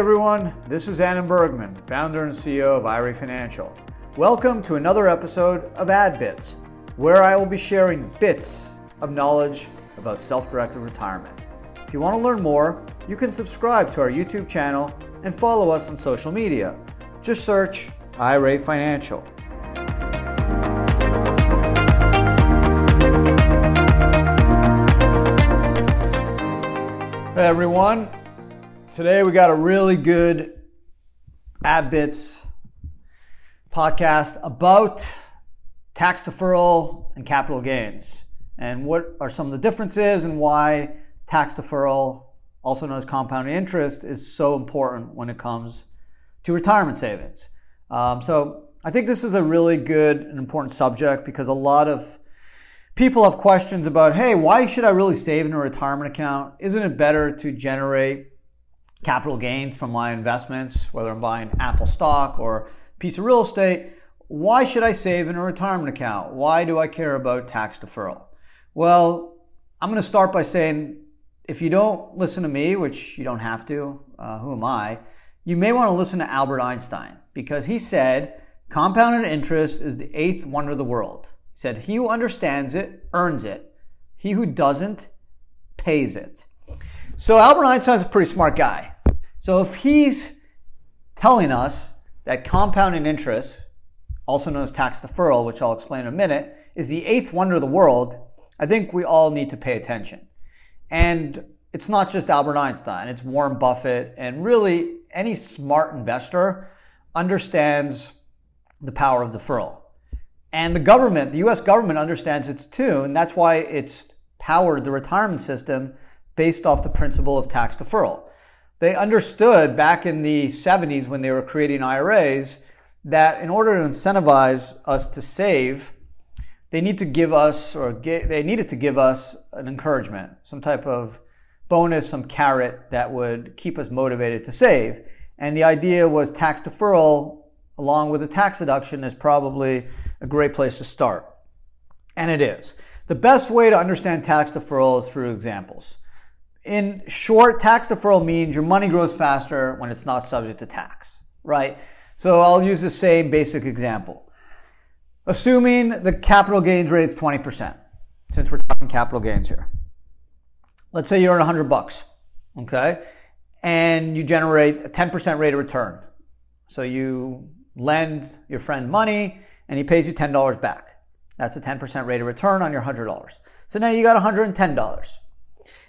everyone. This is Adam Bergman, founder and CEO of IRA Financial. Welcome to another episode of Ad Bits, where I will be sharing bits of knowledge about self directed retirement. If you want to learn more, you can subscribe to our YouTube channel and follow us on social media. Just search IRA Financial. Hey everyone, today we got a really good AdBits podcast about tax deferral and capital gains and what are some of the differences and why tax deferral, also known as compounding interest, is so important when it comes to retirement savings. Um, so I think this is a really good and important subject because a lot of people have questions about, hey, why should I really save in a retirement account? Isn't it better to generate capital gains from my investments, whether I'm buying Apple stock or piece of real estate? Why should I save in a retirement account? Why do I care about tax deferral? Well, I'm going to start by saying if you don't listen to me, which you don't have to, uh, who am I? You may want to listen to Albert Einstein because he said compounded interest is the eighth wonder of the world He said, He who understands it earns it. He who doesn't pays it. So Albert Einstein's a pretty smart guy. So if he's telling us that compounding interest, also known as tax deferral, which I'll explain in a minute, is the eighth wonder of the world, I think we all need to pay attention. And it's not just Albert Einstein, it's Warren Buffett, and really any smart investor understands the power of deferral. And the government, the US government understands it too, and that's why it's powered the retirement system based off the principle of tax deferral. They understood back in the 70s when they were creating IRAs that in order to incentivize us to save, they need to give us or get, they needed to give us an encouragement, some type of bonus, some carrot that would keep us motivated to save. And the idea was tax deferral along with a tax deduction is probably a great place to start. And it is. The best way to understand tax deferral is through examples. In short, tax deferral means your money grows faster when it's not subject to tax, right? So I'll use the same basic example. Assuming the capital gains rate is 20%, since we're talking capital gains here. Let's say you earn 100 bucks, okay? And you generate a 10% rate of return. So you lend your friend money and he pays you $10 back. That's a 10% rate of return on your $100. So now you got $110.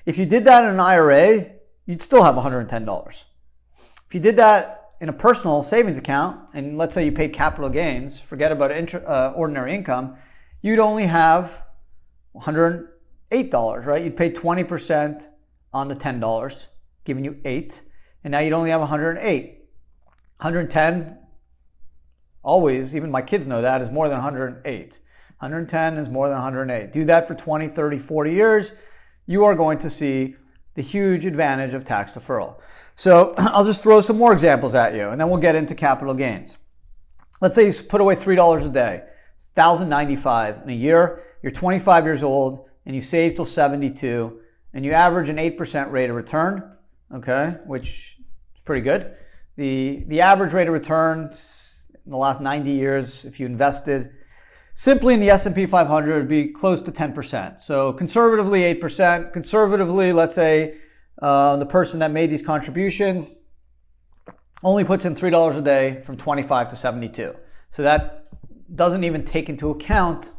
If you did that in an IRA, you'd still have $110. If you did that in a personal savings account, and let's say you paid capital gains, forget about inter, uh, ordinary income, you'd only have $108, right? You'd pay 20% on the $10, giving you 8, and now you'd only have 108. 110 always, even my kids know that, is more than 108. 110 is more than 108. Do that for 20, 30, 40 years, you are going to see the huge advantage of tax deferral. So I'll just throw some more examples at you, and then we'll get into capital gains. Let's say you put away $3 a day. It's 1095 in a year. You're 25 years old, and you save till 72, and you average an 8% rate of return, okay, which is pretty good. The, the average rate of return in the last 90 years, if you invested simply in the S&P 500, it'd be close to 10%. So conservatively 8%. Conservatively, let's say uh, the person that made these contributions only puts in $3 a day from 25 to 72. So that doesn't even take into account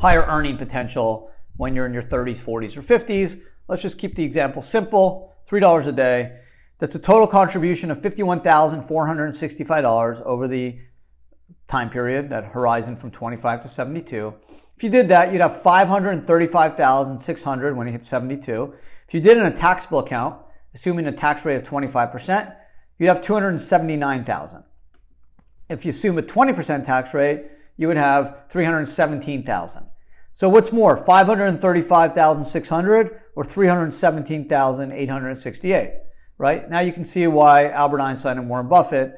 higher earning potential when you're in your 30s, 40s, or 50s. Let's just keep the example simple. $3 a day. That's a total contribution of $51,465 over the time period, that horizon from 25 to 72. If you did that, you'd have 535,600 when you hit 72. If you did it in a taxable account, assuming a tax rate of 25%, you'd have 279,000. If you assume a 20% tax rate, you would have 317,000. So what's more, 535,600 or 317,868? right? Now you can see why Albert Einstein and Warren Buffett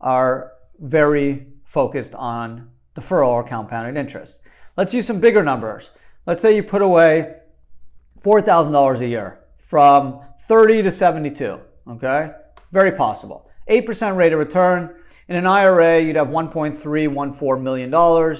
are very focused on deferral or compounded interest. Let's use some bigger numbers. Let's say you put away $4,000 a year from 30 to 72, okay? very possible. 8% rate of return. In an IRA, you'd have $1.314 million.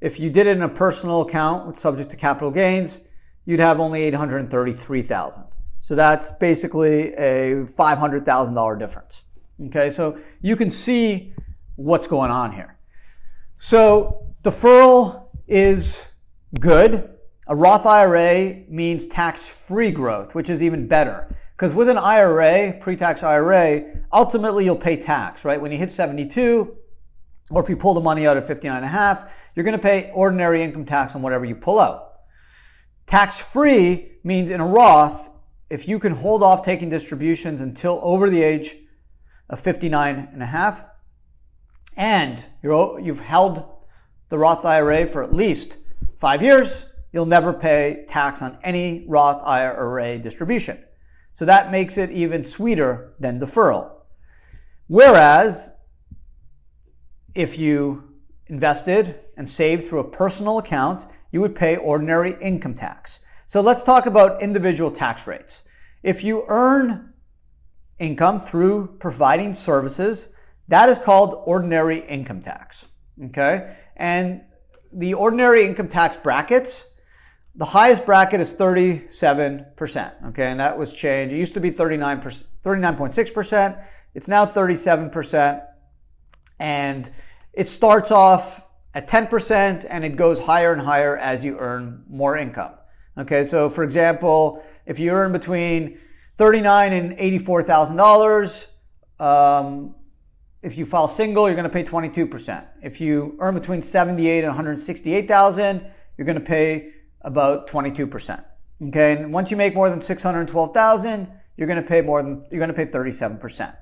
If you did it in a personal account with subject to capital gains, you'd have only 833,000. So that's basically a $500,000 difference. Okay, so you can see what's going on here. So deferral is good. A Roth IRA means tax-free growth, which is even better. Because with an IRA, pre-tax IRA, ultimately you'll pay tax, right? When you hit 72, or if you pull the money out at 59 and a half, you're going to pay ordinary income tax on whatever you pull out. Tax-free means in a Roth, if you can hold off taking distributions until over the age of 59 and a half, and you've held the Roth IRA for at least five years, you'll never pay tax on any Roth IRA distribution. So that makes it even sweeter than deferral. Whereas if you invested and saved through a personal account, you would pay ordinary income tax. So let's talk about individual tax rates. If you earn income through providing services, that is called ordinary income tax. Okay? And the ordinary income tax brackets, the highest bracket is 37%. Okay? And that was changed. It used to be 39%, 39.6%. It's now 37%. And it starts off at 10% and it goes higher and higher as you earn more income. Okay, so for example, if you earn between 39 and $84,000, um, if you file single, you're going to pay 22%. If you earn between 78 and 168,000, you're going to pay about 22%. Okay, and once you make more than 612,000, you're going to pay more than you're going to pay 37%.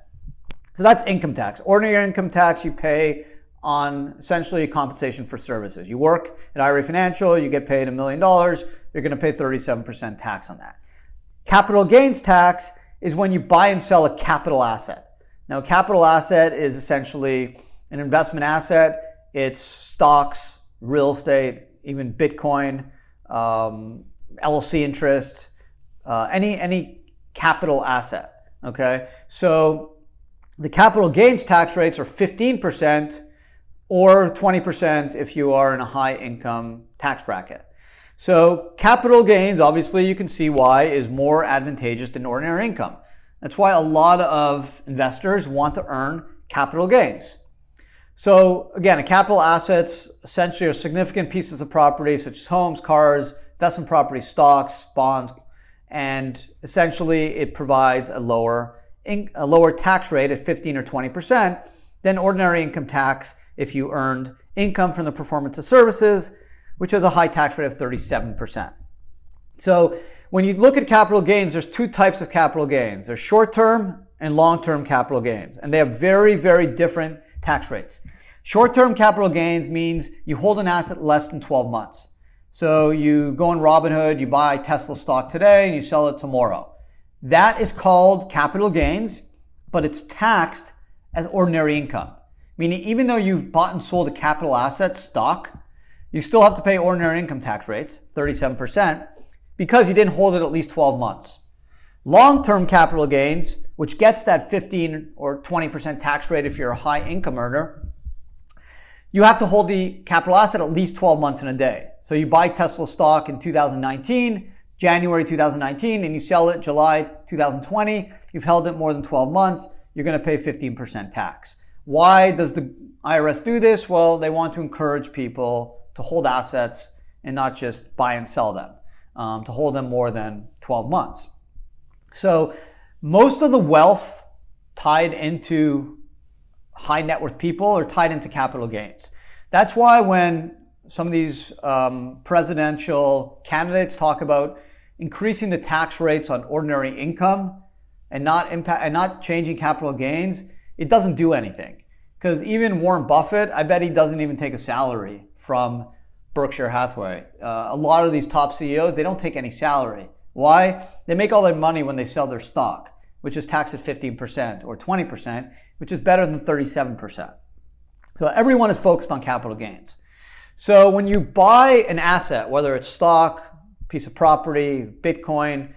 So that's income tax. Ordinary income tax you pay on essentially compensation for services. You work at IRA Financial, you get paid a million dollars, you're going to pay 37% tax on that. Capital gains tax is when you buy and sell a capital asset. Now, capital asset is essentially an investment asset. It's stocks, real estate, even Bitcoin, um, LLC interests, uh, any any capital asset. Okay, so the capital gains tax rates are 15% or 20% if you are in a high income tax bracket. So capital gains, obviously you can see why, is more advantageous than ordinary income. That's why a lot of investors want to earn capital gains. So again, capital assets essentially are significant pieces of property such as homes, cars, investment property, stocks, bonds, and essentially it provides a lower a lower tax rate at 15 or 20% than ordinary income tax if you earned income from the performance of services, which has a high tax rate of 37%. So when you look at capital gains, there's two types of capital gains. There's short-term and long-term capital gains, and they have very, very different tax rates. Short-term capital gains means you hold an asset less than 12 months. So you go on Robinhood, you buy Tesla stock today, and you sell it tomorrow. That is called capital gains, but it's taxed as ordinary income. Meaning, even though you've bought and sold a capital asset stock, you still have to pay ordinary income tax rates, 37%, because you didn't hold it at least 12 months. Long-term capital gains, which gets that 15 or 20% tax rate if you're a high income earner, you have to hold the capital asset at least 12 months in a day. So you buy Tesla stock in 2019, January 2019 and you sell it July 2020, you've held it more than 12 months, you're going to pay 15% tax. Why does the IRS do this? Well, they want to encourage people to hold assets and not just buy and sell them, um, to hold them more than 12 months. So most of the wealth tied into high net worth people are tied into capital gains. That's why when some of these um, presidential candidates talk about increasing the tax rates on ordinary income and not impact and not changing capital gains, it doesn't do anything. Because even Warren Buffett, I bet he doesn't even take a salary from Berkshire Hathaway. Uh, a lot of these top CEOs, they don't take any salary. Why? They make all their money when they sell their stock, which is taxed at 15% or 20%, which is better than 37%. So everyone is focused on capital gains. So when you buy an asset, whether it's stock, piece of property, Bitcoin,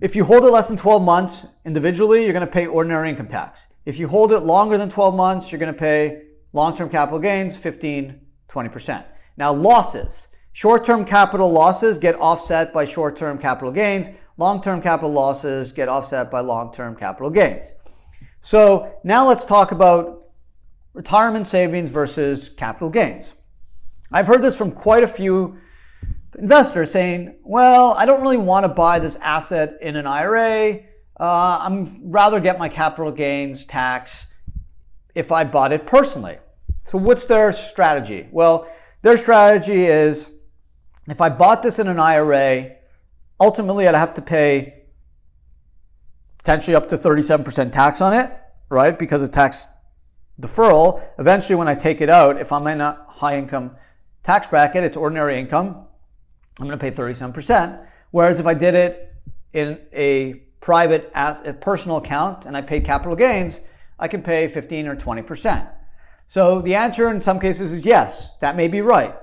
If you hold it less than 12 months individually, you're going to pay ordinary income tax. If you hold it longer than 12 months, you're going to pay long-term capital gains 15, 20%. Now losses. Short-term capital losses get offset by short-term capital gains. Long-term capital losses get offset by long-term capital gains. So now let's talk about retirement savings versus capital gains. I've heard this from quite a few investors saying, well, I don't really want to buy this asset in an IRA. Uh, I'm rather get my capital gains tax if I bought it personally. So what's their strategy? Well, their strategy is if I bought this in an IRA, ultimately I'd have to pay potentially up to 37% tax on it, right? Because of tax deferral. Eventually, when I take it out, if I'm in a high income tax bracket, it's ordinary income. I'm going to pay 37%. Whereas if I did it in a private as a personal account and I paid capital gains, I can pay 15 or 20%. So the answer in some cases is yes, that may be right.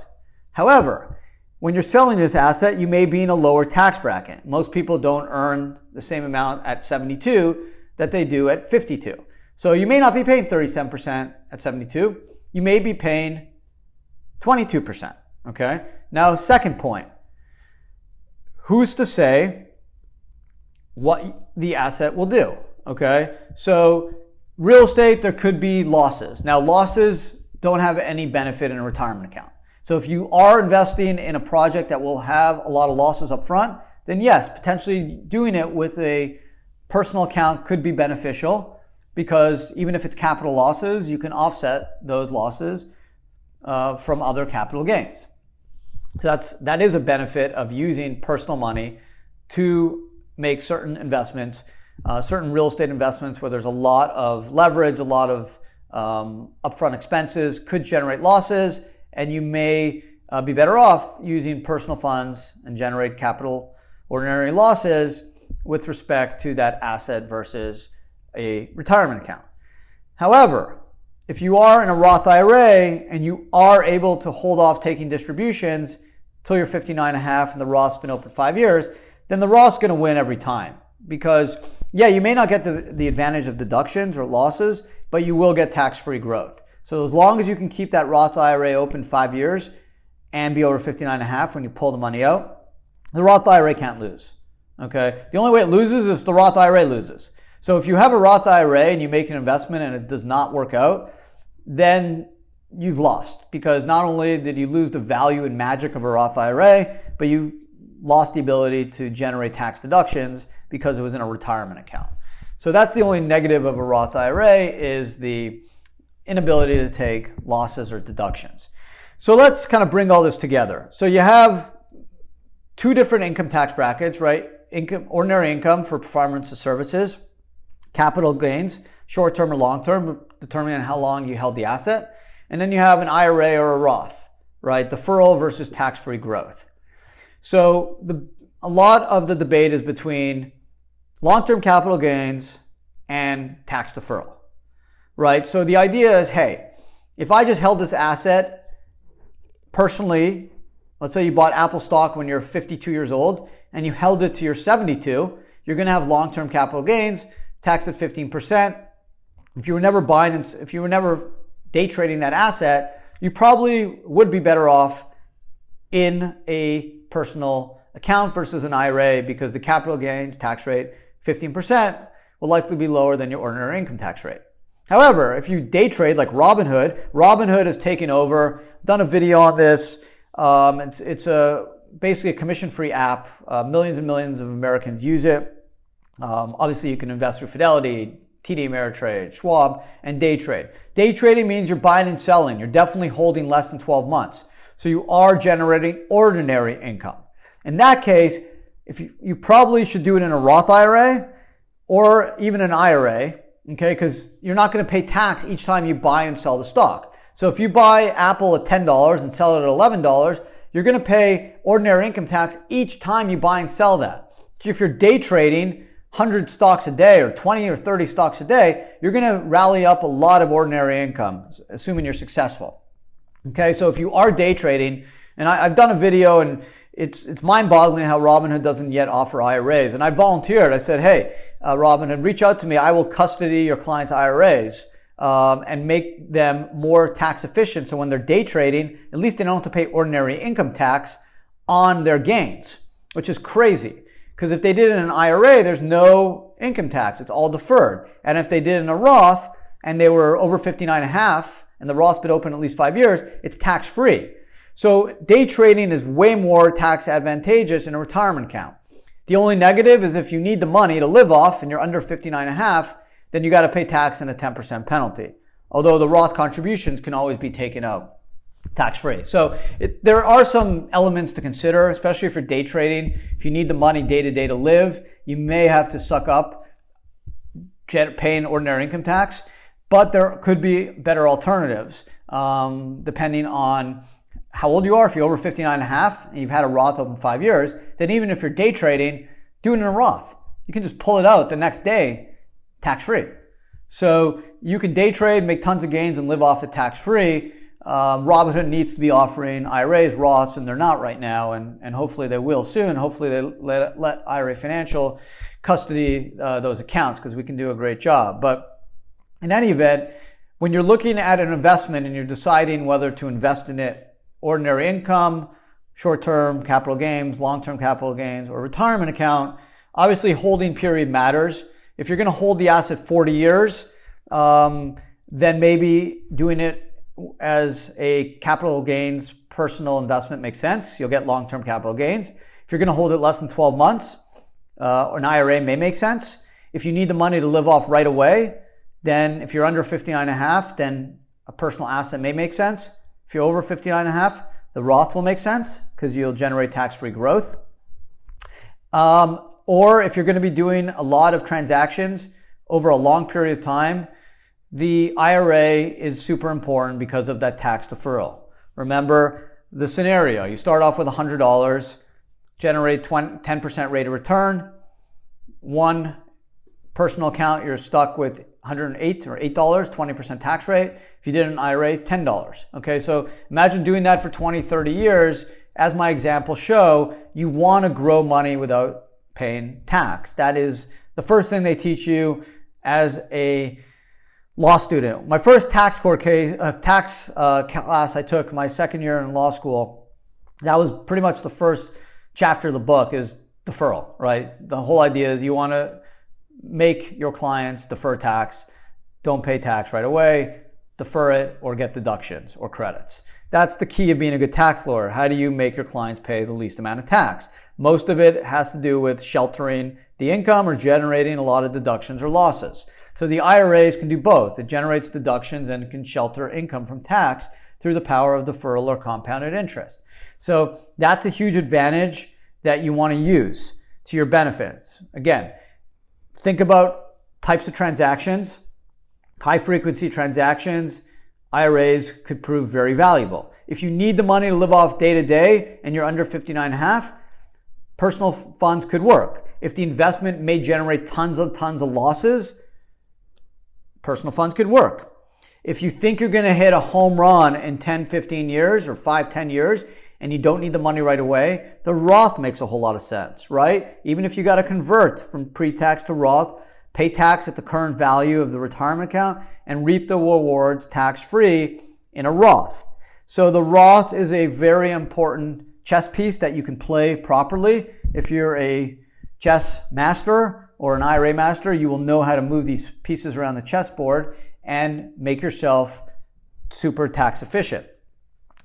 However, when you're selling this asset, you may be in a lower tax bracket. Most people don't earn the same amount at 72 that they do at 52. So you may not be paying 37% at 72. You may be paying 22%. Okay. Now, second point. Who's to say what the asset will do? Okay. So real estate, there could be losses. Now, losses don't have any benefit in a retirement account. So if you are investing in a project that will have a lot of losses up front, then yes, potentially doing it with a personal account could be beneficial because even if it's capital losses, you can offset those losses uh, from other capital gains. So that's that is a benefit of using personal money to make certain investments, uh, certain real estate investments where there's a lot of leverage, a lot of um, upfront expenses could generate losses and you may uh, be better off using personal funds and generate capital ordinary losses with respect to that asset versus a retirement account. However, if you are in a Roth IRA and you are able to hold off taking distributions till you're 59 and a half and the Roth's been open five years, then the Roth's going to win every time. Because, yeah, you may not get the, the advantage of deductions or losses, but you will get tax free growth. So as long as you can keep that Roth IRA open five years and be over 59 and a half when you pull the money out, the Roth IRA can't lose. Okay. The only way it loses is the Roth IRA loses. So if you have a Roth IRA and you make an investment and it does not work out, then you've lost because not only did you lose the value and magic of a Roth IRA, but you lost the ability to generate tax deductions because it was in a retirement account. So that's the only negative of a Roth IRA is the inability to take losses or deductions. So let's kind of bring all this together. So you have two different income tax brackets, right? Income, ordinary income for performance of services, capital gains, short term or long term, determining how long you held the asset. And then you have an IRA or a Roth, right? Deferral versus tax free growth. So the, a lot of the debate is between long term capital gains and tax deferral right? So the idea is, hey, if I just held this asset personally, let's say you bought Apple stock when you're 52 years old and you held it to your 72, you're going to have long-term capital gains, taxed at 15%. If you were never buying, if you were never day trading that asset, you probably would be better off in a personal account versus an IRA because the capital gains tax rate, 15%, will likely be lower than your ordinary income tax rate. However, if you day trade like Robinhood, Robinhood has taken over. I've done a video on this. Um, it's it's a basically a commission-free app. Uh, millions and millions of Americans use it. Um, obviously, you can invest through Fidelity, TD Ameritrade, Schwab, and day trade. Day trading means you're buying and selling. You're definitely holding less than 12 months. So you are generating ordinary income. In that case, if you, you probably should do it in a Roth IRA or even an IRA okay? Because you're not going to pay tax each time you buy and sell the stock. So if you buy Apple at $10 and sell it at $11, you're going to pay ordinary income tax each time you buy and sell that. So if you're day trading 100 stocks a day or 20 or 30 stocks a day, you're going to rally up a lot of ordinary income, assuming you're successful. Okay, so if you are day trading, and I, have done a video and it's it's mind-boggling how Robinhood doesn't yet offer IRAs. And I volunteered. I said, "Hey, uh, Robinhood, reach out to me. I will custody your clients' IRAs." Um, and make them more tax efficient. So when they're day trading, at least they don't have to pay ordinary income tax on their gains, which is crazy. Because if they did it in an IRA, there's no income tax. It's all deferred. And if they did it in a Roth and they were over 59 and a half and the Roth's been open at least five years, it's tax free. So day trading is way more tax advantageous in a retirement account. The only negative is if you need the money to live off and you're under 59 and a half, then you got to pay tax and a 10% penalty. Although the Roth contributions can always be taken out tax free. So it, there are some elements to consider, especially if you're day trading. If you need the money day to day to live, you may have to suck up paying ordinary income tax, but there could be better alternatives um, depending on how old you are. If you're over 59 and a half and you've had a Roth open five years, then even if you're day trading, do it in a Roth. You can just pull it out the next day tax free. So you can day trade, make tons of gains, and live off it tax free. Um, Robinhood needs to be offering IRAs, Roths, and they're not right now, and, and hopefully they will soon. Hopefully they let, let IRA Financial custody uh, those accounts because we can do a great job. But in any event, when you're looking at an investment and you're deciding whether to invest in it, ordinary income, short-term capital gains, long-term capital gains, or retirement account, obviously holding period matters. If you're going to hold the asset 40 years, um, then maybe doing it as a capital gains personal investment makes sense. You'll get long term capital gains. If you're going to hold it less than 12 months, uh, an IRA may make sense. If you need the money to live off right away, then if you're under 59 and a half, then a personal asset may make sense. If you're over 59 and a half, the Roth will make sense because you'll generate tax free growth. Um, or if you're going to be doing a lot of transactions over a long period of time, the IRA is super important because of that tax deferral. Remember the scenario. You start off with $100, generate 20, 10% rate of return. One personal account, you're stuck with 108 or $8, 20% tax rate. If you did an IRA, $10. Okay, so imagine doing that for 20, 30 years. As my example show, you want to grow money without paying tax. That is the first thing they teach you as a law student. My first tax court case, uh, tax uh, class I took my second year in law school, that was pretty much the first chapter of the book is deferral, right? The whole idea is you want to make your clients defer tax, don't pay tax right away, defer it or get deductions or credits. That's the key of being a good tax lawyer. How do you make your clients pay the least amount of tax? Most of it has to do with sheltering the income or generating a lot of deductions or losses. So the IRAs can do both. It generates deductions and can shelter income from tax through the power of deferral or compounded interest. So that's a huge advantage that you want to use to your benefits. Again, think about types of transactions. High frequency transactions, IRAs could prove very valuable. If you need the money to live off day to day and you're under 59 and a half, personal funds could work. If the investment may generate tons and tons of losses, personal funds could work. If you think you're going to hit a home run in 10, 15 years or 5, 10 years and you don't need the money right away, the Roth makes a whole lot of sense, right? Even if you got to convert from pre-tax to Roth, pay tax at the current value of the retirement account and reap the rewards tax free in a Roth. So the Roth is a very important chess piece that you can play properly. If you're a chess master, or an IRA master, you will know how to move these pieces around the chessboard and make yourself super tax efficient.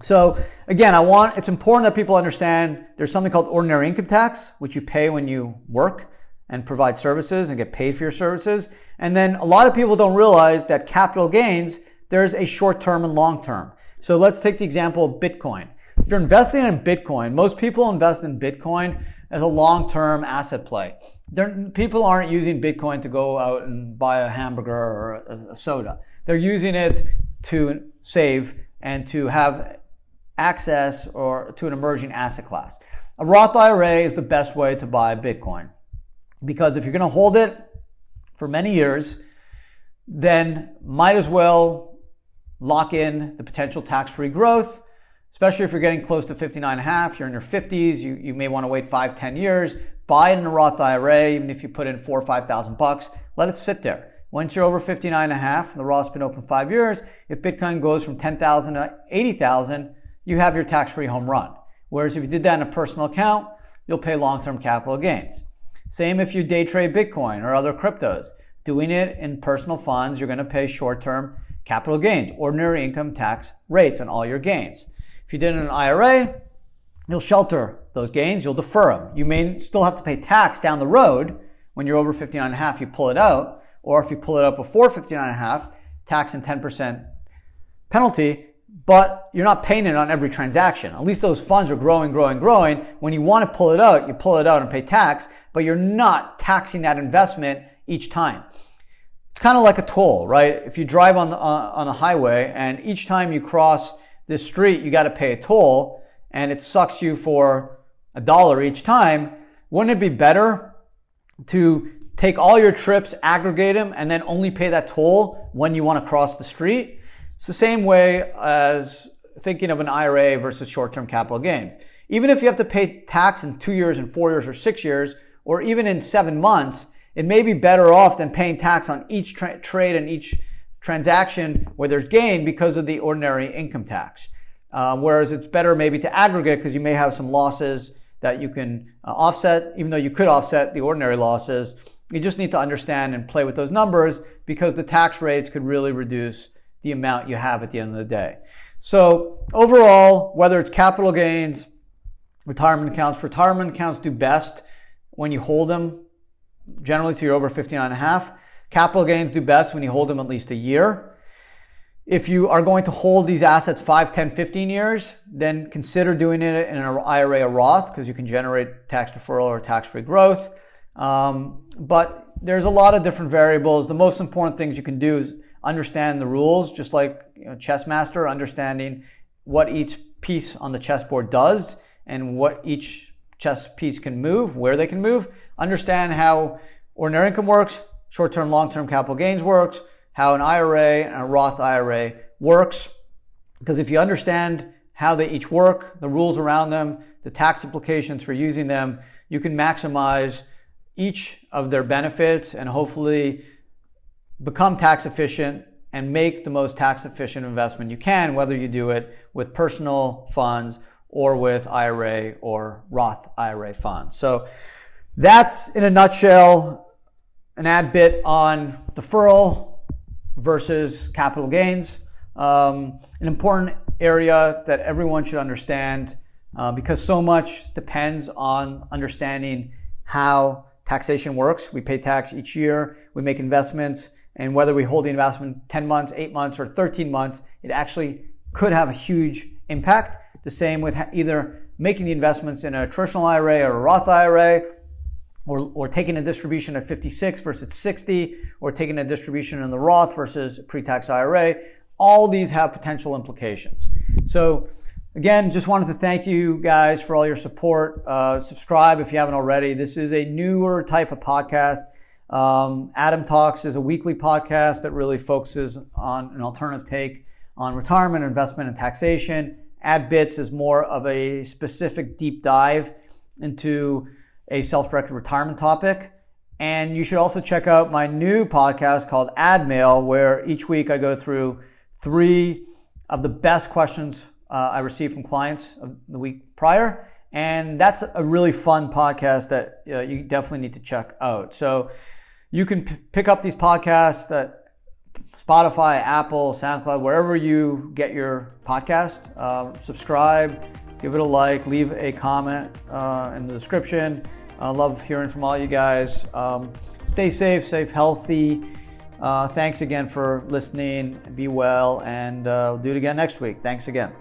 So again, I want, it's important that people understand there's something called ordinary income tax, which you pay when you work and provide services and get paid for your services. And then a lot of people don't realize that capital gains, there's a short term and long term. So let's take the example of Bitcoin. If you're investing in Bitcoin, most people invest in Bitcoin as a long term asset play. They're, people aren't using Bitcoin to go out and buy a hamburger or a, a soda. They're using it to save and to have access or to an emerging asset class. A Roth IRA is the best way to buy Bitcoin because if you're going to hold it for many years, then might as well lock in the potential tax-free growth especially if you're getting close to 59 and a half, you're in your 50s, you, you may want to wait five, 10 years, buy it in a Roth IRA, even if you put in four or 5,000 bucks, let it sit there. Once you're over 59 and a half, the Roth's been open five years, if Bitcoin goes from 10,000 to 80,000, you have your tax-free home run. Whereas if you did that in a personal account, you'll pay long-term capital gains. Same if you day trade Bitcoin or other cryptos. Doing it in personal funds, you're going to pay short-term capital gains, ordinary income tax rates on all your gains. If you did it in an IRA, you'll shelter those gains, you'll defer them. You may still have to pay tax down the road when you're over 59 and a half, you pull it out, or if you pull it out before 59 and a half, tax and 10% penalty, but you're not paying it on every transaction. At least those funds are growing, growing, growing. When you want to pull it out, you pull it out and pay tax, but you're not taxing that investment each time. It's kind of like a toll, right? If you drive on the, uh, on a highway and each time you cross this street, you got to pay a toll and it sucks you for a dollar each time. Wouldn't it be better to take all your trips, aggregate them, and then only pay that toll when you want to cross the street. It's the same way as thinking of an IRA versus short-term capital gains. Even if you have to pay tax in two years and four years or six years, or even in seven months, it may be better off than paying tax on each tra- trade and each transaction where there's gain because of the ordinary income tax. Uh, whereas it's better maybe to aggregate because you may have some losses that you can uh, offset, even though you could offset the ordinary losses you just need to understand and play with those numbers because the tax rates could really reduce the amount you have at the end of the day. So overall, whether it's capital gains, retirement accounts, retirement accounts do best when you hold them generally to you're over 59 and a half. Capital gains do best when you hold them at least a year. If you are going to hold these assets 5, 10, 15 years, then consider doing it in an IRA or Roth because you can generate tax deferral or tax-free growth. Um, but there's a lot of different variables. The most important things you can do is understand the rules, just like you know, chess master, understanding what each piece on the chessboard does and what each chess piece can move, where they can move. Understand how ordinary income works, short-term, long-term capital gains works, how an IRA and a Roth IRA works. Because if you understand how they each work, the rules around them, the tax implications for using them, you can maximize each of their benefits and hopefully become tax efficient and make the most tax efficient investment you can, whether you do it with personal funds or with IRA or Roth IRA funds. So that's in a nutshell an ad bit on deferral versus capital gains. Um, an important area that everyone should understand uh, because so much depends on understanding how taxation works. We pay tax each year, we make investments, and whether we hold the investment 10 months, 8 months, or 13 months, it actually could have a huge impact. The same with either making the investments in a traditional IRA or a Roth IRA, or, or taking a distribution at 56 versus 60, or taking a distribution in the Roth versus pre-tax IRA. All these have potential implications. So Again, just wanted to thank you guys for all your support. Uh, subscribe if you haven't already. This is a newer type of podcast. Um, Adam Talks is a weekly podcast that really focuses on an alternative take on retirement, investment, and taxation. Ad Bits is more of a specific deep dive into a self directed retirement topic. And you should also check out my new podcast called Ad Mail, where each week I go through three of the best questions uh, I received from clients the week prior. And that's a really fun podcast that uh, you definitely need to check out. So you can p- pick up these podcasts at Spotify, Apple, SoundCloud, wherever you get your podcast. Uh, subscribe, give it a like, leave a comment uh, in the description. I love hearing from all you guys. Um, stay safe, safe, healthy. Uh, thanks again for listening. Be well, and uh, we'll do it again next week. Thanks again.